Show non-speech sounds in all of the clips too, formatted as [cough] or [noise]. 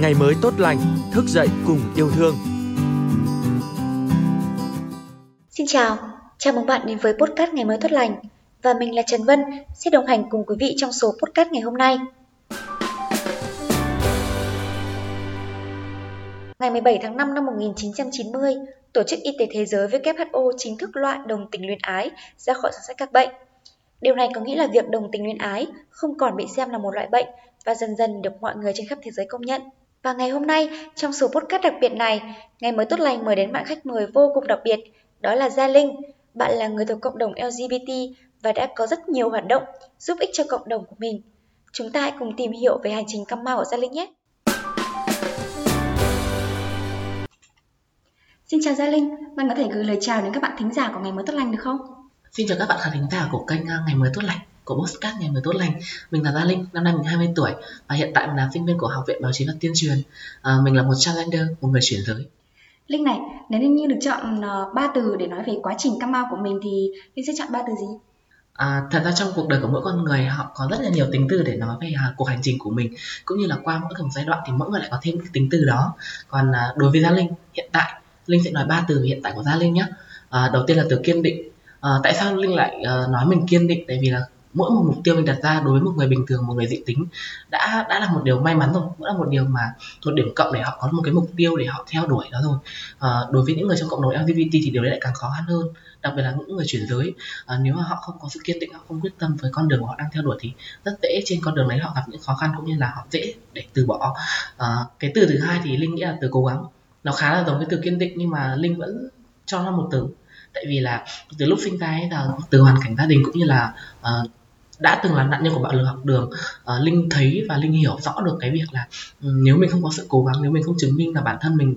ngày mới tốt lành, thức dậy cùng yêu thương. Xin chào, chào mừng bạn đến với podcast Ngày mới tốt lành và mình là Trần Vân sẽ đồng hành cùng quý vị trong số podcast ngày hôm nay. Ngày 17 tháng 5 năm 1990, Tổ chức Y tế Thế giới WHO chính thức loại đồng tình luyến ái ra khỏi danh sách các bệnh. Điều này có nghĩa là việc đồng tình luyến ái không còn bị xem là một loại bệnh và dần dần được mọi người trên khắp thế giới công nhận. Và ngày hôm nay, trong số podcast đặc biệt này, ngày mới tốt lành mời đến bạn khách mời vô cùng đặc biệt, đó là Gia Linh. Bạn là người thuộc cộng đồng LGBT và đã có rất nhiều hoạt động giúp ích cho cộng đồng của mình. Chúng ta hãy cùng tìm hiểu về hành trình căm mau của Gia Linh nhé! Xin chào Gia Linh, bạn có thể gửi lời chào đến các bạn thính giả của Ngày mới tốt lành được không? Xin chào các bạn khán thính giả của kênh à, Ngày mới tốt lành của Postcard Ngày mới tốt lành. Mình là Gia Linh, năm nay mình 20 tuổi và hiện tại mình là sinh viên của Học viện Báo chí và Tuyên truyền. À, mình là một transgender, một người chuyển giới. Linh này, nếu như được chọn uh, ba từ để nói về quá trình come out của mình thì Linh sẽ chọn ba từ gì? À, thật ra trong cuộc đời của mỗi con người họ có rất là nhiều tính từ để nói về uh, cuộc hành trình của mình cũng như là qua mỗi một giai đoạn thì mỗi người lại có thêm cái tính từ đó còn uh, đối với gia linh hiện tại linh sẽ nói ba từ hiện tại của gia linh nhé à, đầu tiên là từ kiên định à, tại sao linh lại uh, nói mình kiên định tại vì là mỗi một mục tiêu mình đặt ra đối với một người bình thường một người dị tính đã đã là một điều may mắn rồi cũng là một điều mà một điểm cộng để họ có một cái mục tiêu để họ theo đuổi đó rồi. À, đối với những người trong cộng đồng LGBT thì điều đấy lại càng khó khăn hơn đặc biệt là những người chuyển giới. À, nếu mà họ không có sự kiên định họ không quyết tâm với con đường mà họ đang theo đuổi thì rất dễ trên con đường đấy họ gặp những khó khăn cũng như là họ dễ để từ bỏ. À, cái từ thứ hai thì linh nghĩ là từ cố gắng. Nó khá là giống với từ kiên định nhưng mà linh vẫn cho nó một từ. Tại vì là từ lúc sinh ra ấy là từ hoàn cảnh gia đình cũng như là uh, đã từng là nạn nhân của bạo lực học đường uh, linh thấy và linh hiểu rõ được cái việc là um, nếu mình không có sự cố gắng nếu mình không chứng minh là bản thân mình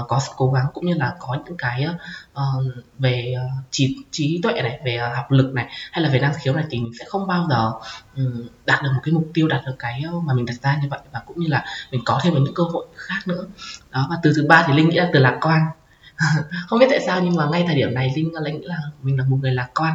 uh, có sự cố gắng cũng như là có những cái uh, về uh, trí trí tuệ này về uh, học lực này hay là về năng khiếu này thì mình sẽ không bao giờ um, đạt được một cái mục tiêu đạt được cái mà mình đặt ra như vậy và cũng như là mình có thêm những cơ hội khác nữa. Đó và từ thứ ba thì linh nghĩ là từ lạc quan. [laughs] Không biết tại sao nhưng mà ngay thời điểm này linh linh nghĩ là mình là một người lạc quan.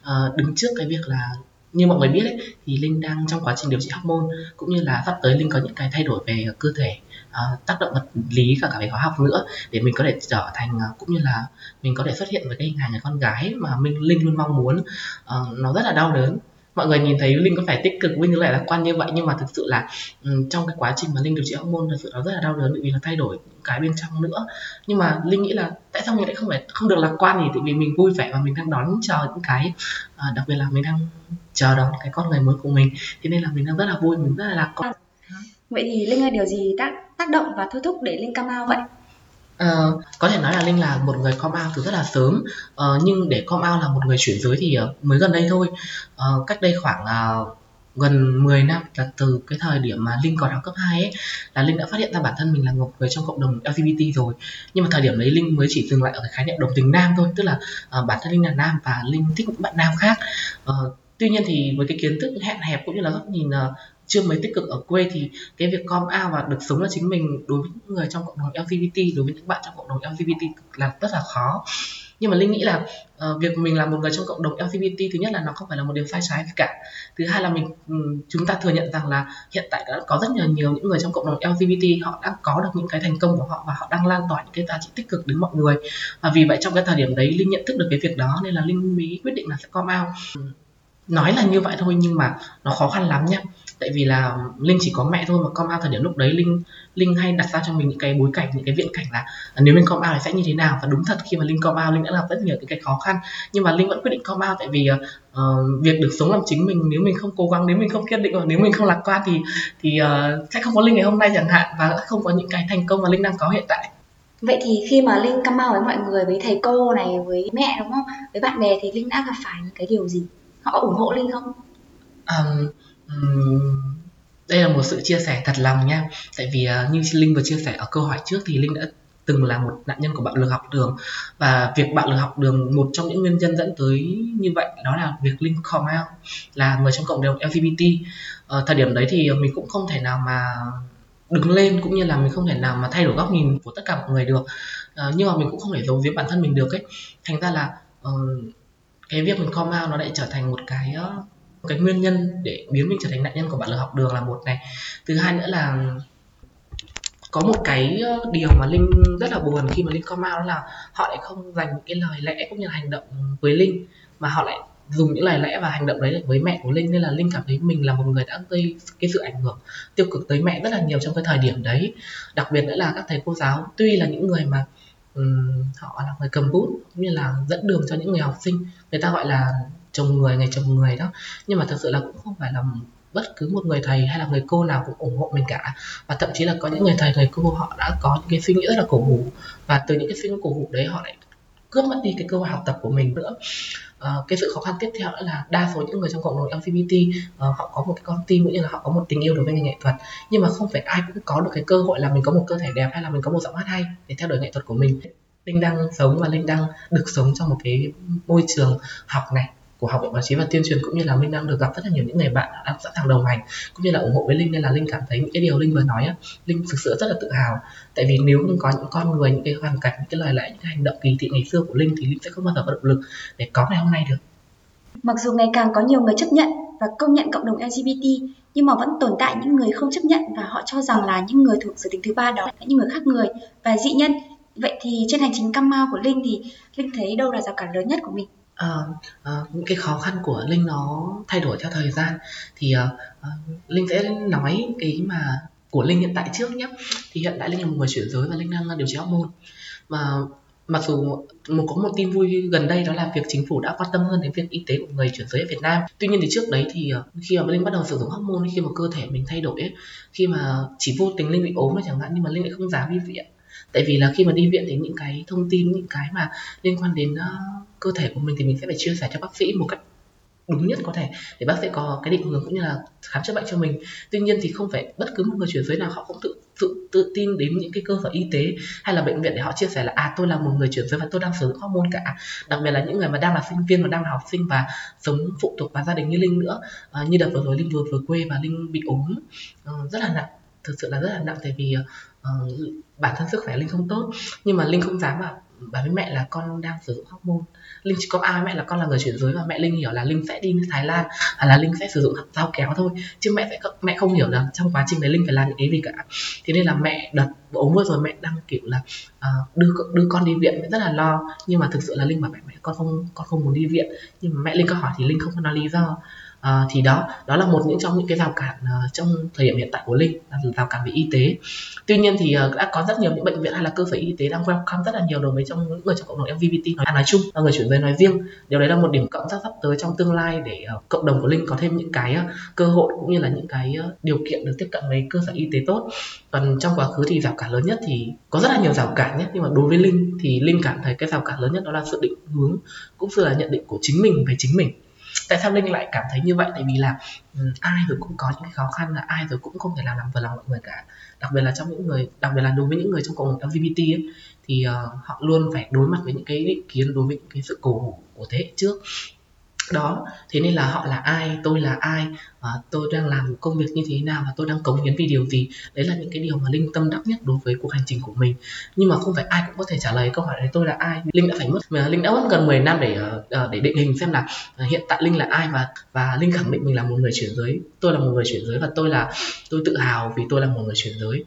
Uh, đứng trước cái việc là như mọi người biết ấy, thì linh đang trong quá trình điều trị hormone cũng như là sắp tới linh có những cái thay đổi về cơ thể uh, tác động vật lý và cả về hóa học nữa để mình có thể trở thành uh, cũng như là mình có thể xuất hiện với cái hình hài người con gái mà mình linh luôn mong muốn. Uh, nó rất là đau đớn mọi người nhìn thấy linh có phải tích cực linh lại là quan như vậy nhưng mà thực sự là um, trong cái quá trình mà linh điều trị hormone thực sự nó rất là đau đớn bởi vì nó thay đổi cái bên trong nữa. Nhưng mà linh nghĩ là tại sao mình lại không phải không được lạc quan thì tại vì mình vui vẻ và mình đang đón chờ những cái uh, đặc biệt là mình đang chờ đón cái con người mới của mình. Thế nên là mình đang rất là vui mình rất là lạc quan. Vậy thì linh ơi điều gì tác tác động và thôi thúc để linh cam ao vậy? Uh, có thể nói là Linh là một người come out từ rất là sớm. Uh, nhưng để come out là một người chuyển giới thì uh, mới gần đây thôi. Uh, cách đây khoảng uh, gần 10 năm là từ cái thời điểm mà Linh còn học cấp 2 ấy là Linh đã phát hiện ra bản thân mình là một người trong cộng đồng LGBT rồi. Nhưng mà thời điểm đấy Linh mới chỉ dừng lại ở cái khái niệm đồng tính nam thôi tức là uh, bản thân Linh là nam và Linh thích những bạn nam khác. Uh, tuy nhiên thì với cái kiến thức hạn hẹp cũng như là góc nhìn uh, chưa mấy tích cực ở quê thì cái việc com out và được sống là chính mình đối với những người trong cộng đồng LGBT đối với những bạn trong cộng đồng LGBT là rất là khó. Nhưng mà linh nghĩ là uh, việc mình là một người trong cộng đồng LGBT thứ nhất là nó không phải là một điều sai trái gì cả. Thứ hai là mình ừ, chúng ta thừa nhận rằng là hiện tại đã có rất nhiều nhiều những người trong cộng đồng LGBT họ đang có được những cái thành công của họ và họ đang lan tỏa những cái giá trị tích cực đến mọi người. Và vì vậy trong cái thời điểm đấy linh nhận thức được cái việc đó nên là linh mới quyết định là sẽ com out nói là như vậy thôi nhưng mà nó khó khăn lắm nhá. tại vì là linh chỉ có mẹ thôi mà com out thời điểm lúc đấy linh linh hay đặt ra cho mình những cái bối cảnh những cái viễn cảnh là nếu mình com out thì sẽ như thế nào và đúng thật khi mà linh com out linh đã gặp rất nhiều những cái khó khăn nhưng mà linh vẫn quyết định com out tại vì uh, việc được sống làm chính mình nếu mình không cố gắng nếu mình không kiên định và nếu mình không lạc quan thì thì uh, sẽ không có linh ngày hôm nay chẳng hạn và không có những cái thành công mà linh đang có hiện tại Vậy thì khi mà Linh come out với mọi người, với thầy cô này, với mẹ đúng không? Với bạn bè thì Linh đã gặp phải những cái điều gì? Họ ủng hộ Linh không? Um, đây là một sự chia sẻ thật lòng nha. Tại vì uh, như linh vừa chia sẻ ở câu hỏi trước thì linh đã từng là một nạn nhân của bạo lực học đường. Và việc bạo lực học đường một trong những nguyên nhân dẫn tới như vậy đó là việc linh come out là người trong cộng đồng LGBT ờ, thời điểm đấy thì mình cũng không thể nào mà đứng lên cũng như là mình không thể nào mà thay đổi góc nhìn của tất cả mọi người được. Ờ, nhưng mà mình cũng không thể giấu giếm bản thân mình được ấy. Thành ra là uh, cái việc mình come out nó lại trở thành một cái ờ, một cái nguyên nhân để biến mình trở thành nạn nhân của bạo lực học đường là một này. Thứ hai nữa là có một cái ờ, điều mà linh rất là buồn khi mà linh come out đó là họ lại không dành những cái lời lẽ cũng như là hành động với linh, mà họ lại dùng những lời lẽ và hành động đấy với mẹ của linh. Nên là linh cảm thấy mình là một người đã gây cái sự ảnh hưởng tiêu cực tới mẹ rất là nhiều trong cái thời điểm đấy. Đặc biệt nữa là các thầy cô giáo, tuy là những người mà um, họ là người cầm bút cũng như là dẫn đường cho những người học sinh. Người ta gọi là chồng người ngày chồng người đó. Nhưng mà thực sự là cũng không phải là bất cứ một người thầy hay là người cô nào cũng ủng hộ mình cả. Và thậm chí là có những người thầy người cô họ đã có những cái suy nghĩ rất là cổ hủ. Và từ những cái suy nghĩ cổ hủ đấy họ lại cướp mất đi cái cơ hội học tập của mình nữa. À, cái sự khó khăn tiếp theo là đa số những người trong cộng đồng LGBT à, ờ, họ có một cái con tim cũng như là họ có một tình yêu đối với ngành nghệ thuật. Nhưng mà không phải ai cũng có được cái cơ hội là mình có một cơ thể đẹp hay là mình có một giọng hát hay để theo đuổi nghệ thuật của mình. Linh đang sống và linh đang được sống trong một cái môi trường học này của học viện báo chí và tuyên truyền cũng như là Linh đang được gặp rất là nhiều những người bạn đang sẵn sàng đồng hành cũng như là ủng hộ với Linh nên là Linh cảm thấy những cái điều Linh vừa nói á, Linh thực sự rất là tự hào tại vì nếu không có những con người những cái hoàn cảnh những cái lời lẽ những cái hành động kỳ thị ngày xưa của Linh thì Linh sẽ không bao giờ có động lực để có ngày hôm nay được Mặc dù ngày càng có nhiều người chấp nhận và công nhận cộng đồng LGBT, nhưng mà vẫn tồn tại những người không chấp nhận và họ cho rằng là những người thuộc giới tính thứ ba đó là những người khác người và dị nhân. Vậy thì trên hành trình cam mau của Linh thì Linh thấy đâu là rào cản lớn nhất của mình? Uh, những cái khó khăn của linh nó thay đổi theo thời gian. Thì uh, linh sẽ nói cái mà của linh hiện tại trước nhé. Thì hiện tại linh là một người chuyển giới và linh đang điều trị hormone. Mà mặc dù một có một tin vui gần đây đó là việc chính phủ đã quan tâm hơn đến việc y tế của người chuyển giới ở Việt Nam. Tuy nhiên thì trước đấy thì khi mà linh bắt đầu sử dụng hormone khi mà cơ thể mình thay đổi ấy, khi mà chỉ vô tình linh bị ốm thôi chẳng hạn nhưng mà linh lại không dám đi viện. Tại vì là khi mà đi viện thì những cái thông tin những cái mà liên quan đến uh, cơ thể của mình thì mình sẽ phải chia sẻ cho bác sĩ một cách đúng nhất có thể để bác sĩ có cái định hướng cũng như là khám chữa bệnh cho mình. Tuy nhiên thì không phải bất cứ một người chuyển giới nào họ cũng tự tự tự tin đến những cái cơ sở y tế hay là bệnh viện để họ chia sẻ là à tôi là một người chuyển giới và tôi đang sử dụng hormone cả. Đặc biệt là những người mà đang là sinh viên và đang là học sinh và sống phụ thuộc vào gia đình như linh nữa. À, như đợt vừa rồi linh vừa vừa quê và linh bị ốm. Uh, rất là nặng thực sự là rất là nặng tại vì uh, bản thân sức khỏe linh không tốt. Nhưng mà linh không dám mà bảo với mẹ là con đang sử dụng hormone. Linh chỉ có ai với mẹ là con là người chuyển giới và mẹ linh hiểu là linh sẽ đi thái lan hay là linh sẽ sử dụng dao kéo thôi. Chứ mẹ sẽ mẹ không hiểu là trong quá trình đấy linh phải làm những cái gì cả. Thế nên là mẹ đợt ốm vừa rồi mẹ đang kiểu là uh, đưa đưa con đi viện. Rất là lo. Nhưng mà thực sự là linh bảo mẹ mẹ con không con không muốn đi viện. Nhưng mà mẹ linh có hỏi thì linh không có nói lý do à, thì đó đó là một những trong những cái rào cản uh, trong thời điểm hiện tại của linh là rào cản về y tế. Tuy nhiên thì uh, đã có rất nhiều những bệnh viện hay là cơ sở y tế đang welcome rất là nhiều đối với trong những người trong cộng đồng LGBT nói, à, nói chung và người chuyển giới nói riêng. Điều đấy là một điểm cộng rất sắp tới trong tương lai để uh, cộng đồng của linh có thêm những cái uh, cơ hội cũng như là những cái uh, điều kiện được tiếp cận với cơ sở y tế tốt. Còn trong quá khứ thì rào cản lớn nhất thì có rất là nhiều rào cản nhé nhưng mà đối với linh thì linh cảm thấy cái rào cản lớn nhất đó là sự định hướng cũng như là nhận định của chính mình về chính mình tại sao linh lại cảm thấy như vậy? Tại vì là um, ai rồi cũng có những cái khó khăn là ai rồi cũng không thể làm làm vừa lòng mọi người cả. Đặc biệt là trong những người đặc biệt là đối với những người trong cộng đồng LGBT ấy, thì uh, họ luôn phải đối mặt với những cái định kiến đối với những cái sự cổ hủ của thế hệ trước đó. Thế nên là họ là ai, tôi là ai, và tôi đang làm công việc như thế nào và tôi đang cống hiến vì điều gì? Đấy là những cái điều mà linh tâm đắc nhất đối với cuộc hành trình của mình. Nhưng mà không phải ai cũng có thể trả lời câu hỏi đấy, tôi là ai? Linh đã phải mất, mà linh đã mất gần 10 năm để ờ, ờ, để định hình xem là ờ, hiện tại linh là ai và và linh khẳng định mình là một người chuyển giới. Tôi là một người chuyển giới và tôi là, tôi tự hào vì tôi là một người chuyển giới.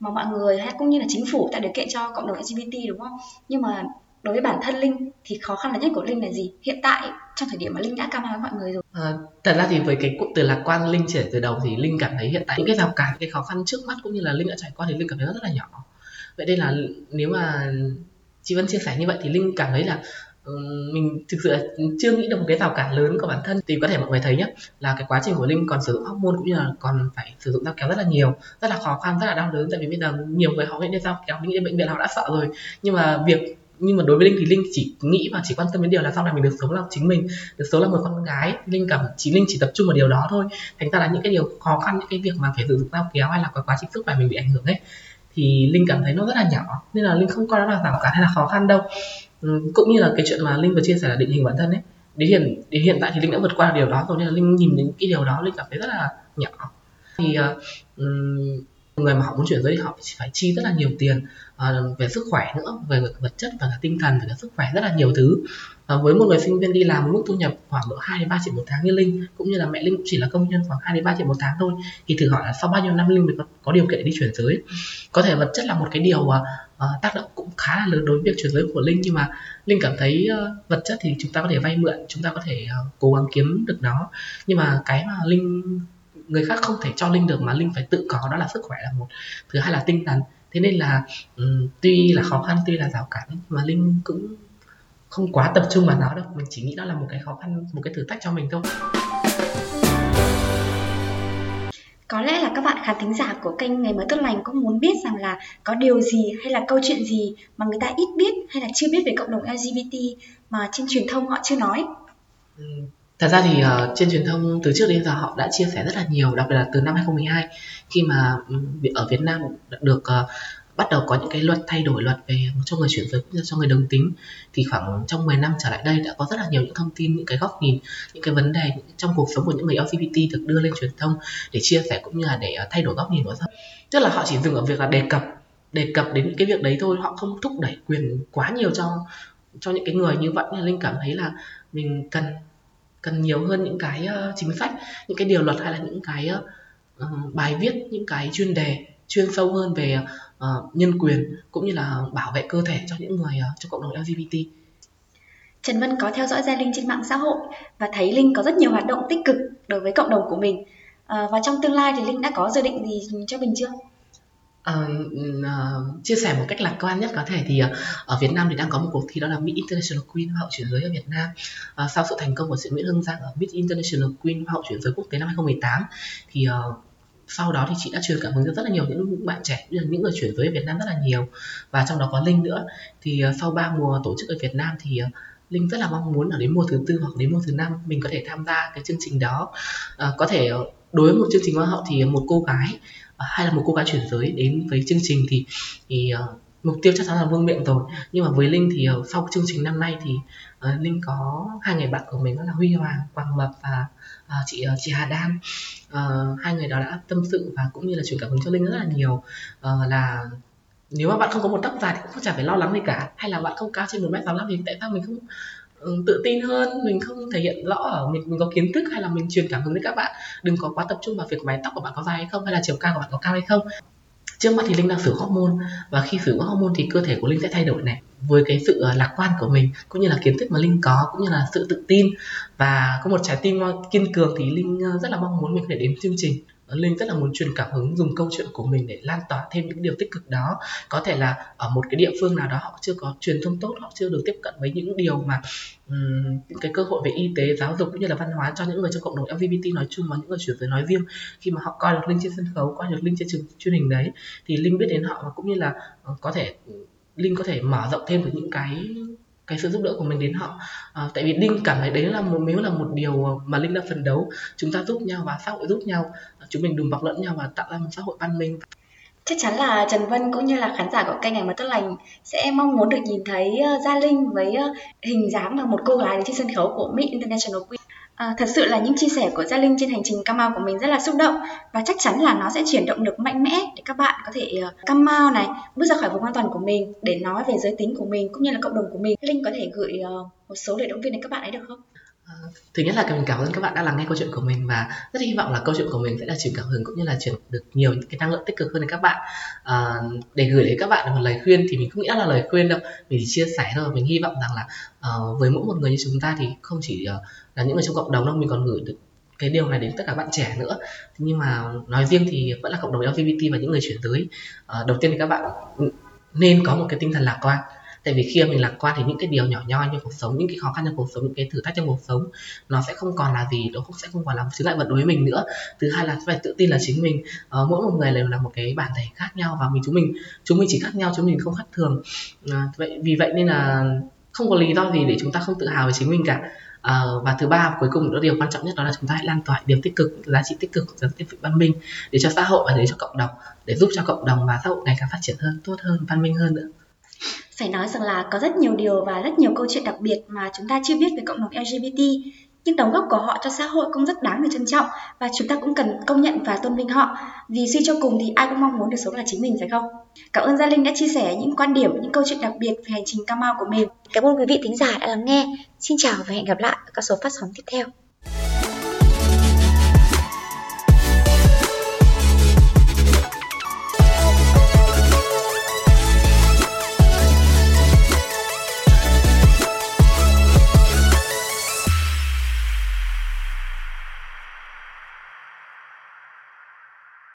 Mà mọi người hay cũng như là chính phủ tạo điều kiện cho cộng đồng LGBT đúng không? Nhưng mà đối với bản thân linh thì khó khăn lớn nhất của linh là gì? Hiện tại trong thời điểm mà linh đã cam với mọi người rồi. À, thật ra thì với cái cụm từ lạc quan linh trẻ từ đầu thì linh cảm thấy hiện tại những cái rào cản những cái khó khăn trước mắt cũng như là linh đã trải qua thì linh cảm thấy nó rất là nhỏ. Vậy đây là nếu mà chị Vân chia sẻ như vậy thì linh cảm thấy là mình thực sự chưa nghĩ được một cái rào cản lớn của bản thân. Thì có thể mọi người thấy nhé là cái quá trình của linh còn sử dụng hormone cũng như là còn phải sử dụng dao kéo rất là nhiều rất là khó khăn rất là đau đớn. Tại vì bây giờ nhiều người họ nghĩ đến dao kéo nghĩ đến bệnh viện họ đã sợ rồi. Nhưng mà việc nhưng mà đối với linh thì linh chỉ nghĩ và chỉ quan tâm đến điều là sau này mình được sống là chính mình được sống là một con gái. Linh cảm chỉ linh chỉ tập trung vào điều đó thôi. Thành ra là những cái điều khó khăn những cái việc mà phải sử dụng dao kéo hay là có quá trình sức khỏe mình bị ảnh hưởng ấy thì linh cảm thấy nó rất là nhỏ. Nên là linh không coi nó là rào cản hay là khó khăn đâu. Ừ, cũng như là cái chuyện mà linh vừa chia sẻ là định hình bản thân ấy. Đến hiện đến hiện tại thì linh đã vượt qua điều đó rồi nên là linh nhìn đến cái điều đó linh cảm thấy rất là nhỏ. Thì uh, người mà họ muốn chuyển giới thì họ phải chi rất là nhiều tiền uh, về sức khỏe nữa về vật chất và cả tinh thần về cả sức khỏe rất là nhiều thứ. Uh, với một người sinh viên đi làm mức thu nhập khoảng độ 2 đến 3 triệu một tháng như Linh cũng như là mẹ Linh cũng chỉ là công nhân khoảng 2 đến 3 triệu một tháng thôi thì thử hỏi là sau bao nhiêu năm Linh mới có, có điều kiện để đi chuyển giới? Có thể vật chất là một cái điều uh, tác động cũng khá là lớn đối với việc chuyển giới của Linh nhưng mà Linh cảm thấy uh, vật chất thì chúng ta có thể vay mượn chúng ta có thể uh, cố gắng kiếm được nó. Nhưng mà cái mà Linh người khác không thể cho linh được mà linh phải tự có đó là sức khỏe là một. Thứ hai là tinh thần. Thế nên là um, tuy là khó khăn tuy là rào cản mà linh cũng không quá tập trung vào nó đâu. Mình chỉ nghĩ đó là một cái khó khăn một cái thử thách cho mình thôi. Có lẽ là các bạn khán thính giả của kênh Ngày mới tốt lành cũng muốn biết rằng là có điều gì hay là câu chuyện gì mà người ta ít biết hay là chưa biết về cộng đồng LGBT mà trên truyền thông họ chưa nói. Thật ra thì uh, trên truyền thông từ trước đến giờ họ đã chia sẻ rất là nhiều, đặc biệt là từ năm 2012 khi mà ở Việt Nam được uh, bắt đầu có những cái luật thay đổi luật về cho người chuyển giới cũng như cho người đồng tính thì khoảng trong 10 năm trở lại đây đã có rất là nhiều những thông tin những cái góc nhìn những cái vấn đề trong cuộc sống của những người LGBT được đưa lên truyền thông để chia sẻ cũng như là để ờ, thay đổi góc nhìn của xã tức là họ chỉ dừng ở việc là đề cập đề cập đến những cái việc đấy thôi họ không thúc đẩy quyền quá nhiều cho cho những cái người như vậy. Nên linh cảm thấy là mình cần cần nhiều hơn những cái ờ, chính sách những cái điều luật hay là những cái ờ, ờ, bài viết những cái chuyên đề chuyên sâu hơn về uh, nhân quyền cũng như là bảo vệ cơ thể cho những người uh, trong cộng đồng LGBT. Trần Vân có theo dõi Gia Linh trên mạng xã hội và thấy Linh có rất nhiều hoạt động tích cực đối với cộng đồng của mình. À, và trong tương lai thì Linh đã có dự định gì cho mình chưa? Uh, uh, chia sẻ một cách lạc quan nhất có thể thì uh, ở Việt Nam thì đang có một cuộc thi đó là Miss International Queen Hoa hậu chuyển giới ở Việt Nam. Uh, sau sự thành công của chị Nguyễn Hương Giang ở Miss International Queen Hoa hậu chuyển giới quốc tế năm 2018 thì uh, sau đó thì chị đã truyền cảm hứng cho rất là nhiều những bạn trẻ những người chuyển giới ở Việt Nam rất là nhiều. Và trong đó có Linh nữa. Thì uh, sau 3 mùa tổ chức ở Việt Nam thì uh, Linh rất là mong muốn ở đến mùa thứ tư hoặc đến mùa thứ năm mình có thể tham gia cái chương trình đó. À, có thể đối với một chương trình hoa hậu thì một cô gái hay là một cô gái chuyển giới đến với chương trình thì thì uh, mục tiêu chắc chắn là vương miện rồi. Nhưng mà với linh thì uh, sau chương trình năm nay thì uh, linh có hai người bạn của mình đó là huy hoàng quang mập và uh, chị uh, chị hà đan. Uh, hai người đó đã tâm sự và cũng như là truyền cảm hứng cho linh rất là nhiều. Uh, là nếu mà bạn không có một tóc dài thì cũng không chả phải lo lắng gì cả. Hay là bạn không cao trên một mét sáu thì tại sao mình không Ừ, tự tin hơn, mình không thể hiện rõ ở mình mình có kiến thức hay là mình truyền cảm hứng đến các bạn. Đừng có quá tập trung vào việc mái tóc của bạn có dài hay không, hay là chiều cao của bạn có cao hay không. Trước mắt thì linh đang sử hormone, và khi sử hormone thì cơ thể của linh sẽ thay đổi này. Với cái sự à, lạc quan của mình, cũng như là kiến thức mà linh có, cũng như là sự tự tin. Và có một trái tim kiên cường thì linh à, rất là mong muốn mình có thể đến chương trình. Linh rất là muốn truyền cảm hứng dùng câu chuyện của mình để lan tỏa thêm những điều tích cực đó. Có thể là ở một cái địa phương nào đó họ chưa có truyền thông tốt họ chưa được tiếp cận với những điều mà um, những cái cơ hội về y tế giáo dục cũng như là văn hóa cho những người trong cộng đồng LGBT nói chung và những người chuyển giới nói riêng. Khi mà họ coi được Linh trên sân khấu coi được Linh trên trường truyền hình đấy thì Linh biết đến họ và cũng như là ờ, có thể Linh có thể mở rộng thêm được những cái cái sự giúp đỡ của mình đến họ. À, tại vì linh cảm thấy đấy là một nếu là một điều mà linh đang phấn đấu chúng ta giúp nhau và xã hội giúp nhau chúng mình đùm bọc lẫn nhau và tạo ra một xã hội văn minh. Chắc chắn là Trần Vân cũng như là khán giả của kênh ngày mà tốt lành sẽ mong muốn được nhìn thấy ờ, Gia Linh với ờ, hình dáng là một cô gái trên sân khấu của Miss International Queen. À, thật sự là những chia sẻ của Gia Linh trên hành trình cam của mình rất là xúc động và chắc chắn là nó sẽ chuyển động lực mạnh mẽ để các bạn có thể ờ, cam mau này bước ra khỏi vùng an toàn của mình để nói về giới tính của mình cũng như là cộng đồng của mình. Linh có thể gửi ờ, một số lời động viên đến các bạn ấy được không? Thứ nhất là mình cảm ơn các bạn đã lắng nghe câu chuyện của mình và rất hy vọng là câu chuyện của mình sẽ là truyền cảm hứng cũng như là truyền được nhiều những cái năng lượng tích cực hơn đến các bạn. À, để gửi đến các bạn một lời khuyên thì mình không nghĩ là lời khuyên đâu mình chỉ chia sẻ thôi. Mình hy vọng rằng là uh, với mỗi một người như chúng ta thì không chỉ uh, là những người trong cộng đồng đâu mình còn gửi được cái điều này đến tất cả bạn trẻ nữa. Nhưng mà nói riêng thì vẫn là cộng đồng LGBT và những người chuyển giới uh, ờ, đầu tiên thì các bạn ừ, nên có một cái tinh thần lạc quan tại vì khi mình lạc quan thì những cái điều nhỏ nhoi trong cuộc sống những cái khó khăn trong cuộc sống những cái thử thách trong cuộc sống nó sẽ không còn là gì nó cũng sẽ không còn là một chướng ngại vật đối với mình nữa. Thứ hai là phải tự tin là chính mình uh, mỗi một người đều là một cái bản thể khác nhau và mình chúng mình chúng mình chỉ khác nhau chúng mình không khác thường. À, vậy vì vậy nên là không có lý do gì để chúng ta không tự hào về chính mình cả. Uh, và thứ ba cuối cùng đó điều quan trọng nhất đó là chúng ta hãy lan tỏa điều tích cực giá trị tích cực giá trị văn minh để cho xã hội và để cho cộng đồng để giúp cho cộng đồng và xã hội ngày càng phát triển hơn tốt hơn văn minh hơn nữa phải nói rằng là có rất nhiều điều và rất nhiều câu chuyện đặc biệt mà chúng ta chưa biết về cộng đồng LGBT. nhưng đóng góp của họ cho xã hội cũng rất đáng được trân trọng và chúng ta cũng cần công nhận và tôn vinh họ. Vì suy cho cùng thì ai cũng mong muốn được sống là chính mình, phải không? Cảm ơn gia linh đã chia sẻ những quan điểm, những câu chuyện đặc biệt về hành trình cam mau của mình. Cảm ơn quý vị thính giả đã lắng nghe. Xin chào và hẹn gặp lại ở các số phát sóng tiếp theo.